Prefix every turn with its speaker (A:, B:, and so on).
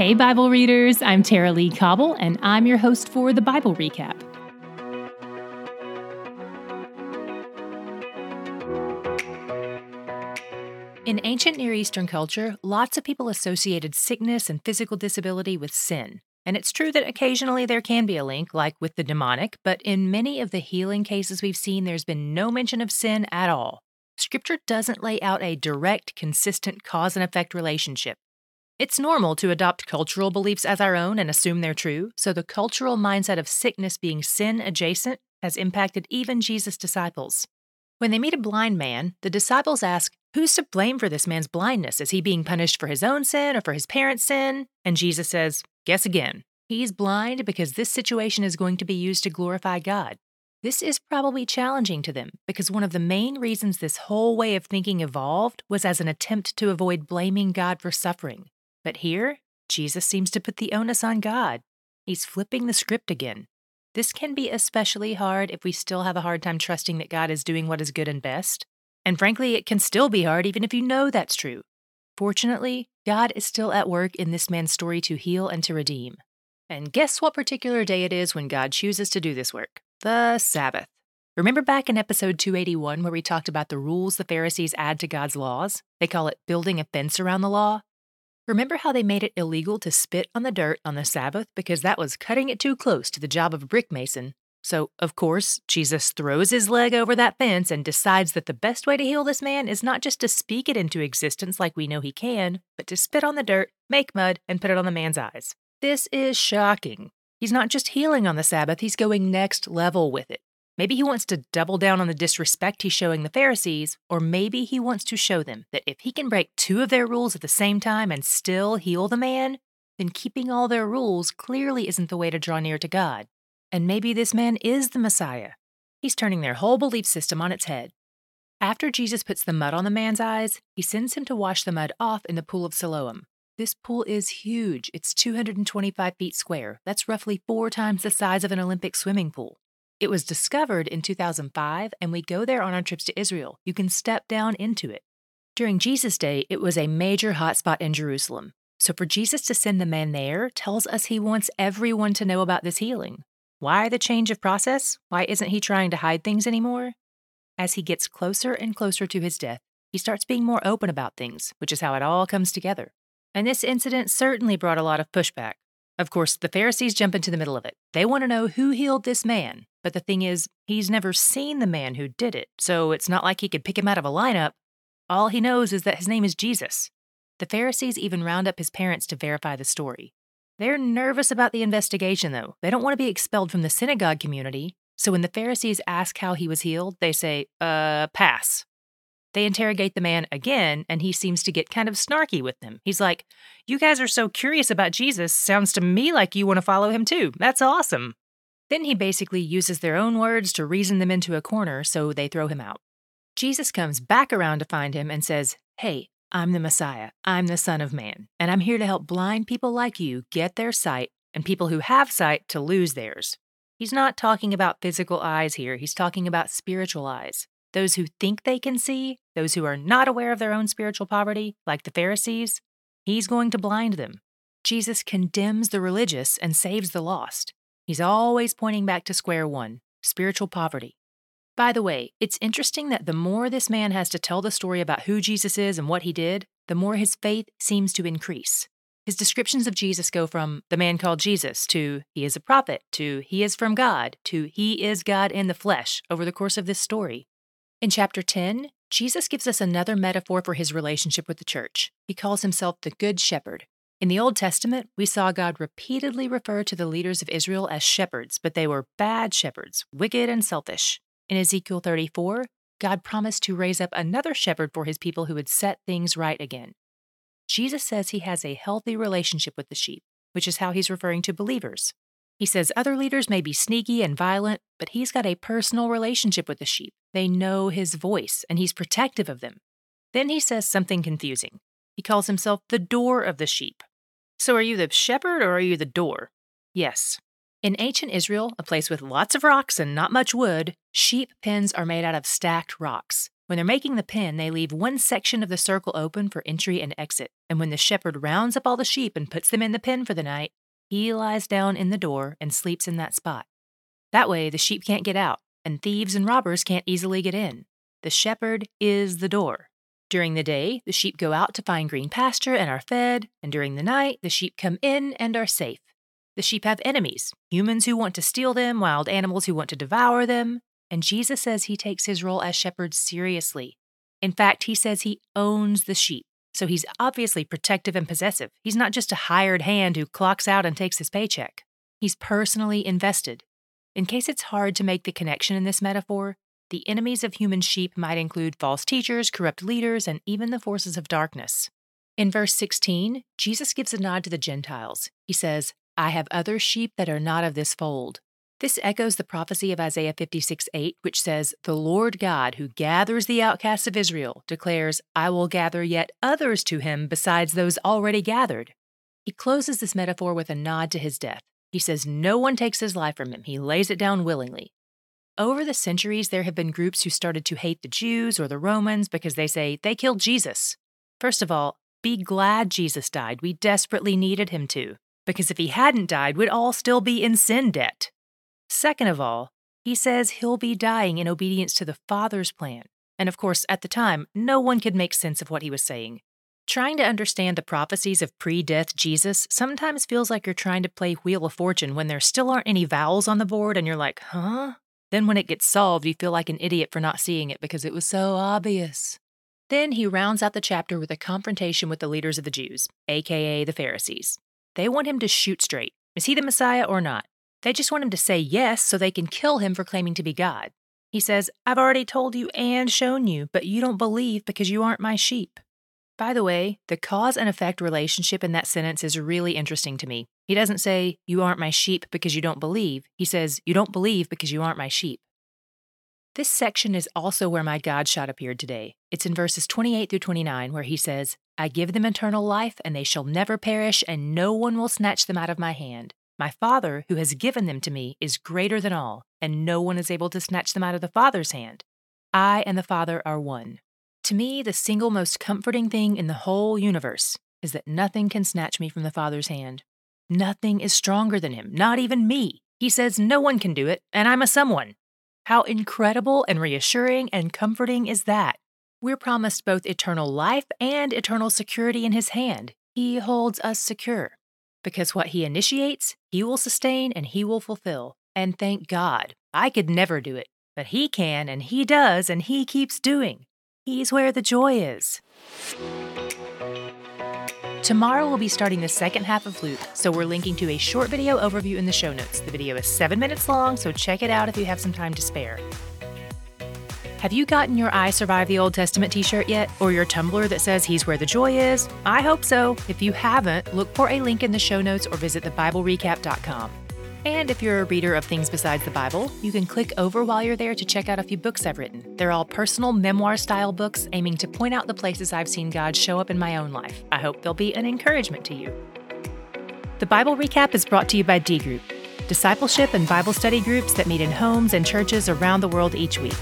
A: Hey, Bible readers, I'm Tara-Leigh Cobble, and I'm your host for the Bible Recap. In ancient Near Eastern culture, lots of people associated sickness and physical disability with sin. And it's true that occasionally there can be a link, like with the demonic, but in many of the healing cases we've seen, there's been no mention of sin at all. Scripture doesn't lay out a direct, consistent cause and effect relationship. It's normal to adopt cultural beliefs as our own and assume they're true, so the cultural mindset of sickness being sin adjacent has impacted even Jesus' disciples. When they meet a blind man, the disciples ask, Who's to blame for this man's blindness? Is he being punished for his own sin or for his parents' sin? And Jesus says, Guess again. He's blind because this situation is going to be used to glorify God. This is probably challenging to them because one of the main reasons this whole way of thinking evolved was as an attempt to avoid blaming God for suffering. But here, Jesus seems to put the onus on God. He's flipping the script again. This can be especially hard if we still have a hard time trusting that God is doing what is good and best. And frankly, it can still be hard even if you know that's true. Fortunately, God is still at work in this man's story to heal and to redeem. And guess what particular day it is when God chooses to do this work? The Sabbath. Remember back in episode 281 where we talked about the rules the Pharisees add to God's laws? They call it building a fence around the law. Remember how they made it illegal to spit on the dirt on the Sabbath because that was cutting it too close to the job of a brick mason? So, of course, Jesus throws his leg over that fence and decides that the best way to heal this man is not just to speak it into existence like we know he can, but to spit on the dirt, make mud, and put it on the man's eyes. This is shocking. He's not just healing on the Sabbath, he's going next level with it. Maybe he wants to double down on the disrespect he's showing the Pharisees, or maybe he wants to show them that if he can break two of their rules at the same time and still heal the man, then keeping all their rules clearly isn't the way to draw near to God. And maybe this man is the Messiah. He's turning their whole belief system on its head. After Jesus puts the mud on the man's eyes, he sends him to wash the mud off in the pool of Siloam. This pool is huge. It's 225 feet square. That's roughly four times the size of an Olympic swimming pool. It was discovered in 2005, and we go there on our trips to Israel. You can step down into it. During Jesus' day, it was a major hotspot in Jerusalem. So for Jesus to send the man there tells us he wants everyone to know about this healing. Why the change of process? Why isn't he trying to hide things anymore? As he gets closer and closer to his death, he starts being more open about things, which is how it all comes together. And this incident certainly brought a lot of pushback. Of course, the Pharisees jump into the middle of it. They want to know who healed this man. But the thing is, he's never seen the man who did it, so it's not like he could pick him out of a lineup. All he knows is that his name is Jesus. The Pharisees even round up his parents to verify the story. They're nervous about the investigation, though. They don't want to be expelled from the synagogue community. So when the Pharisees ask how he was healed, they say, uh, pass. They interrogate the man again, and he seems to get kind of snarky with them. He's like, You guys are so curious about Jesus. Sounds to me like you want to follow him too. That's awesome. Then he basically uses their own words to reason them into a corner, so they throw him out. Jesus comes back around to find him and says, Hey, I'm the Messiah. I'm the Son of Man. And I'm here to help blind people like you get their sight and people who have sight to lose theirs. He's not talking about physical eyes here, he's talking about spiritual eyes those who think they can see, those who are not aware of their own spiritual poverty, like the Pharisees, he's going to blind them. Jesus condemns the religious and saves the lost. He's always pointing back to square one spiritual poverty. By the way, it's interesting that the more this man has to tell the story about who Jesus is and what he did, the more his faith seems to increase. His descriptions of Jesus go from the man called Jesus to he is a prophet to he is from God to he is God in the flesh over the course of this story. In chapter 10, Jesus gives us another metaphor for his relationship with the church. He calls himself the Good Shepherd. In the Old Testament, we saw God repeatedly refer to the leaders of Israel as shepherds, but they were bad shepherds, wicked and selfish. In Ezekiel 34, God promised to raise up another shepherd for his people who would set things right again. Jesus says he has a healthy relationship with the sheep, which is how he's referring to believers. He says other leaders may be sneaky and violent, but he's got a personal relationship with the sheep. They know his voice, and he's protective of them. Then he says something confusing. He calls himself the door of the sheep. So are you the shepherd or are you the door? Yes. In ancient Israel, a place with lots of rocks and not much wood, sheep pens are made out of stacked rocks. When they're making the pen, they leave one section of the circle open for entry and exit. And when the shepherd rounds up all the sheep and puts them in the pen for the night, he lies down in the door and sleeps in that spot. That way, the sheep can't get out, and thieves and robbers can't easily get in. The shepherd is the door. During the day, the sheep go out to find green pasture and are fed, and during the night, the sheep come in and are safe. The sheep have enemies humans who want to steal them, wild animals who want to devour them, and Jesus says he takes his role as shepherd seriously. In fact, he says he owns the sheep, so he's obviously protective and possessive. He's not just a hired hand who clocks out and takes his paycheck. He's personally invested. In case it's hard to make the connection in this metaphor, the enemies of human sheep might include false teachers, corrupt leaders, and even the forces of darkness. In verse 16, Jesus gives a nod to the Gentiles. He says, I have other sheep that are not of this fold. This echoes the prophecy of Isaiah 56 8, which says, The Lord God, who gathers the outcasts of Israel, declares, I will gather yet others to him besides those already gathered. He closes this metaphor with a nod to his death. He says, No one takes his life from him, he lays it down willingly. Over the centuries, there have been groups who started to hate the Jews or the Romans because they say they killed Jesus. First of all, be glad Jesus died. We desperately needed him to, because if he hadn't died, we'd all still be in sin debt. Second of all, he says he'll be dying in obedience to the Father's plan. And of course, at the time, no one could make sense of what he was saying. Trying to understand the prophecies of pre death Jesus sometimes feels like you're trying to play Wheel of Fortune when there still aren't any vowels on the board and you're like, huh? Then, when it gets solved, you feel like an idiot for not seeing it because it was so obvious. Then he rounds out the chapter with a confrontation with the leaders of the Jews, aka the Pharisees. They want him to shoot straight. Is he the Messiah or not? They just want him to say yes so they can kill him for claiming to be God. He says, I've already told you and shown you, but you don't believe because you aren't my sheep. By the way, the cause and effect relationship in that sentence is really interesting to me. He doesn't say, You aren't my sheep because you don't believe. He says, You don't believe because you aren't my sheep. This section is also where my God shot appeared today. It's in verses 28 through 29, where he says, I give them eternal life, and they shall never perish, and no one will snatch them out of my hand. My Father, who has given them to me, is greater than all, and no one is able to snatch them out of the Father's hand. I and the Father are one. To me, the single most comforting thing in the whole universe is that nothing can snatch me from the Father's hand. Nothing is stronger than him, not even me. He says no one can do it, and I'm a someone. How incredible and reassuring and comforting is that? We're promised both eternal life and eternal security in His hand. He holds us secure. Because what He initiates, He will sustain and He will fulfill. And thank God, I could never do it, but He can and He does and He keeps doing. He's where the joy is. Tomorrow we'll be starting the second half of Luke, so we're linking to a short video overview in the show notes. The video is seven minutes long, so check it out if you have some time to spare. Have you gotten your I Survive the Old Testament t shirt yet? Or your tumbler that says He's Where the Joy is? I hope so. If you haven't, look for a link in the show notes or visit thebiblerecap.com. And if you're a reader of things besides the Bible, you can click over while you're there to check out a few books I've written. They're all personal memoir style books aiming to point out the places I've seen God show up in my own life. I hope they'll be an encouragement to you. The Bible Recap is brought to you by D Group, discipleship and Bible study groups that meet in homes and churches around the world each week.